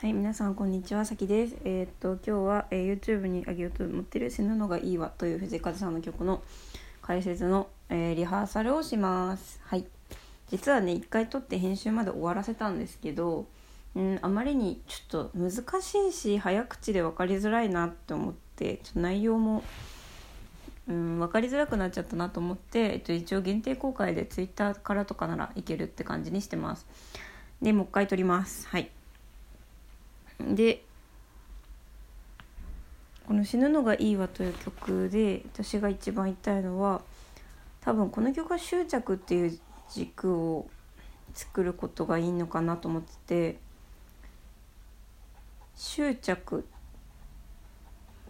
はい、皆さんこんにちは、さきです。えーっと今日は、えー YouTube に上げようと思ってる死ぬのがいいわという藤井風さんの曲の解説の、えーリハーサルをします。はい。実はね、一回撮って編集まで終わらせたんですけど、うん、あまりにちょっと難しいし早口で分かりづらいなって思って、ちょっと内容もうん、分かりづらくなっちゃったなと思って、えっと、一応限定公開で Twitter からとかならいけるって感じにしてます。で、もう一回撮ります。はい。でこの「死ぬのがいいわ」という曲で私が一番言いたいのは多分この曲は執着っていう軸を作ることがいいのかなと思ってて執着っ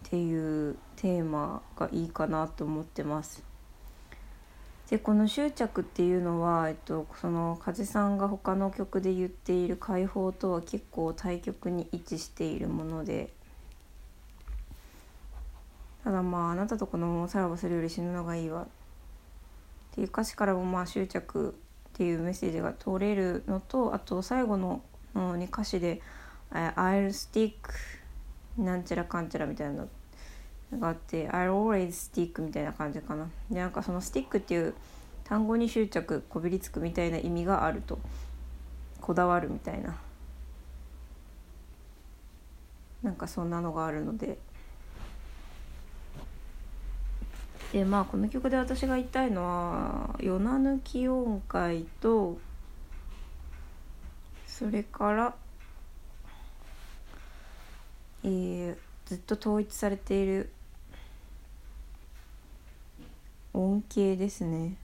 ていうテーマがいいかなと思ってます。でこの執着っていうのは、えっと、その風さんが他の曲で言っている解放とは結構対極に位置しているものでただまああなたとこのままさらばするより死ぬのがいいわっていう歌詞からもまあ執着っていうメッセージが通れるのとあと最後ののに歌詞で「え I'll stick なんちゃらかんちゃら」みたいなのがあって「I'll always stick」みたいな感じかな。でなんかその「スティック」っていう単語に執着こびりつくみたいな意味があるとこだわるみたいななんかそんなのがあるのででまあこの曲で私が言いたいのは「夜な抜き音階」とそれからえーずっと統一されている音形ですね。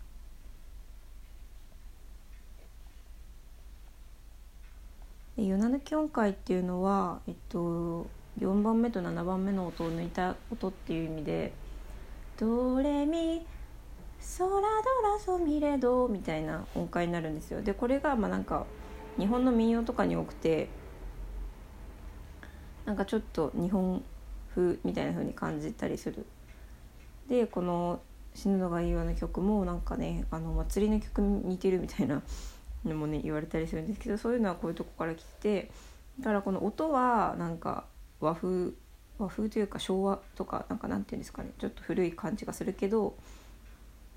で夜な抜き音階っていうのは、えっと、4番目と7番目の音を抜いた音っていう意味で「ドレミソラドラソミレド」みたいな音階になるんですよ。でこれがまあなんか日本の民謡とかに多くてなんかちょっと日本風みたいな風に感じたりする。でこの「死ぬのがいいような曲もなんかねあの祭りの曲に似てるみたいなのもね言われたりするんですけどそういうのはこういうとこから来てだからこの音はなんか和風和風というか昭和とかなんかなんていうんですかねちょっと古い感じがするけど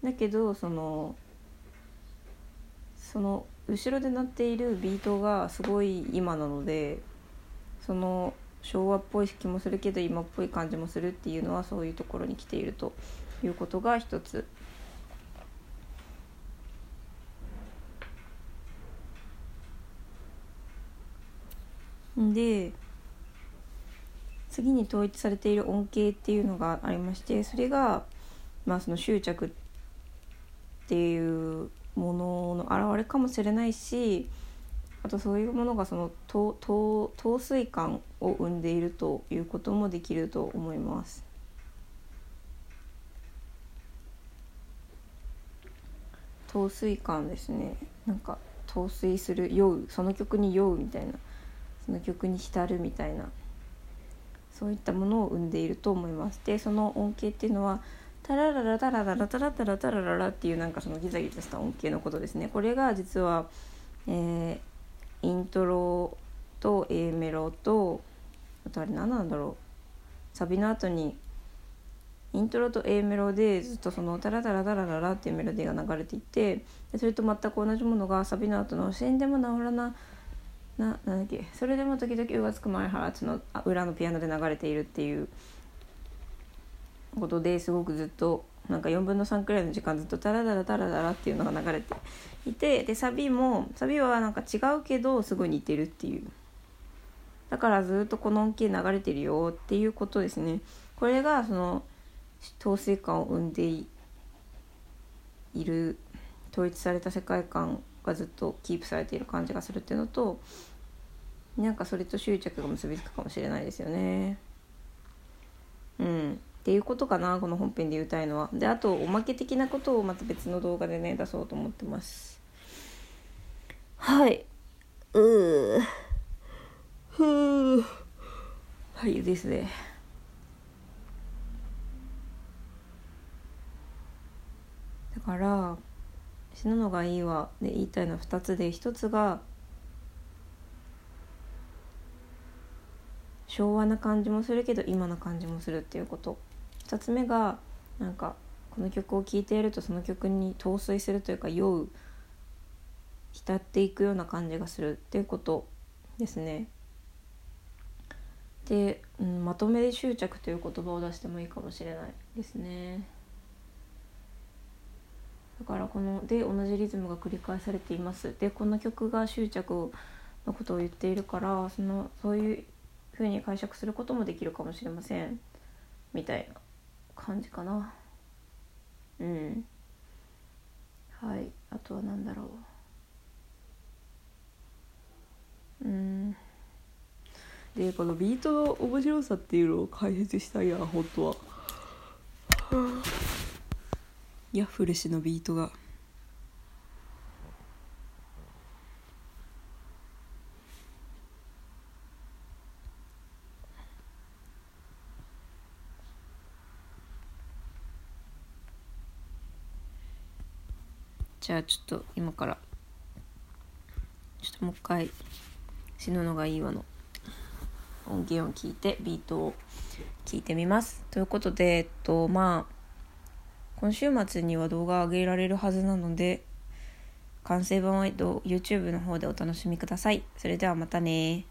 だけどそのその後ろで鳴っているビートがすごい今なのでその昭和っぽい気もするけど今っぽい感じもするっていうのはそういうところに来ているということが一つ。で次に統一されている音形っていうのがありましてそれが、まあ、その執着っていうものの表れかもしれないしあとそういうものがその透透透水感を生んでいるということもできると思います。透水感ですね。なんか透水する酔うその曲に酔うみたいな。その曲に浸るみたいな。そういったものを生んでいると思います。でその音形っていうのはタラララタラララタラタラタラララっていうなんかそのギザギザした音形のことですね。これが実は、えー、イントロと A メロとあとあれ何なんだろう。サビの後にイントロと A メロでずっとそのタラタラタラララっていうメロディーが流れていてそれと全く同じものがサビの後の「死んでも治らな」ななんだっけ。それでも時々うがつくマイハーツのあ裏のピアノで流れているっていうことですごくずっとなんか4分の3くらいの時間ずっとタラタラタラタラっていうのが流れていてでサビもサビはなんか違うけどすごい似てるっていう。だからずっとこの音形流れてるよっていうことですね。これがその統制感を生んでいる統一された世界観がずっとキープされている感じがするっていうのとなんかそれと執着が結びつくかもしれないですよね。うん、っていうことかなこの本編で言いたいのは。であとおまけ的なことをまた別の動画でね出そうと思ってます。はいうーふーはいですね。だから死ぬのがいいわで言いたいのは2つで1つが昭和な感じもするけど今な感じもするっていうこと2つ目がなんかこの曲を聴いているとその曲に陶酔するというか酔う浸っていくような感じがするっていうことですね。で、うん、まとめで執着という言葉を出してもいいかもしれないですね。だからこので同じリズムが繰り返されていますでこの曲が執着のことを言っているからそのそういうふうに解釈することもできるかもしれません。みたいな感じかな。うん。はい。あとは何だろう。うん。でこのビートの面白さっていうのを解説したいや本当は。ヤッフル氏のビートがじゃあちょっと今からちょっともう一回死ぬのがいいわの音源を聞いてビートを聞いてみます。ということで、えっとまあ今週末には動画上げられるはずなので完成版は YouTube の方でお楽しみください。それではまたね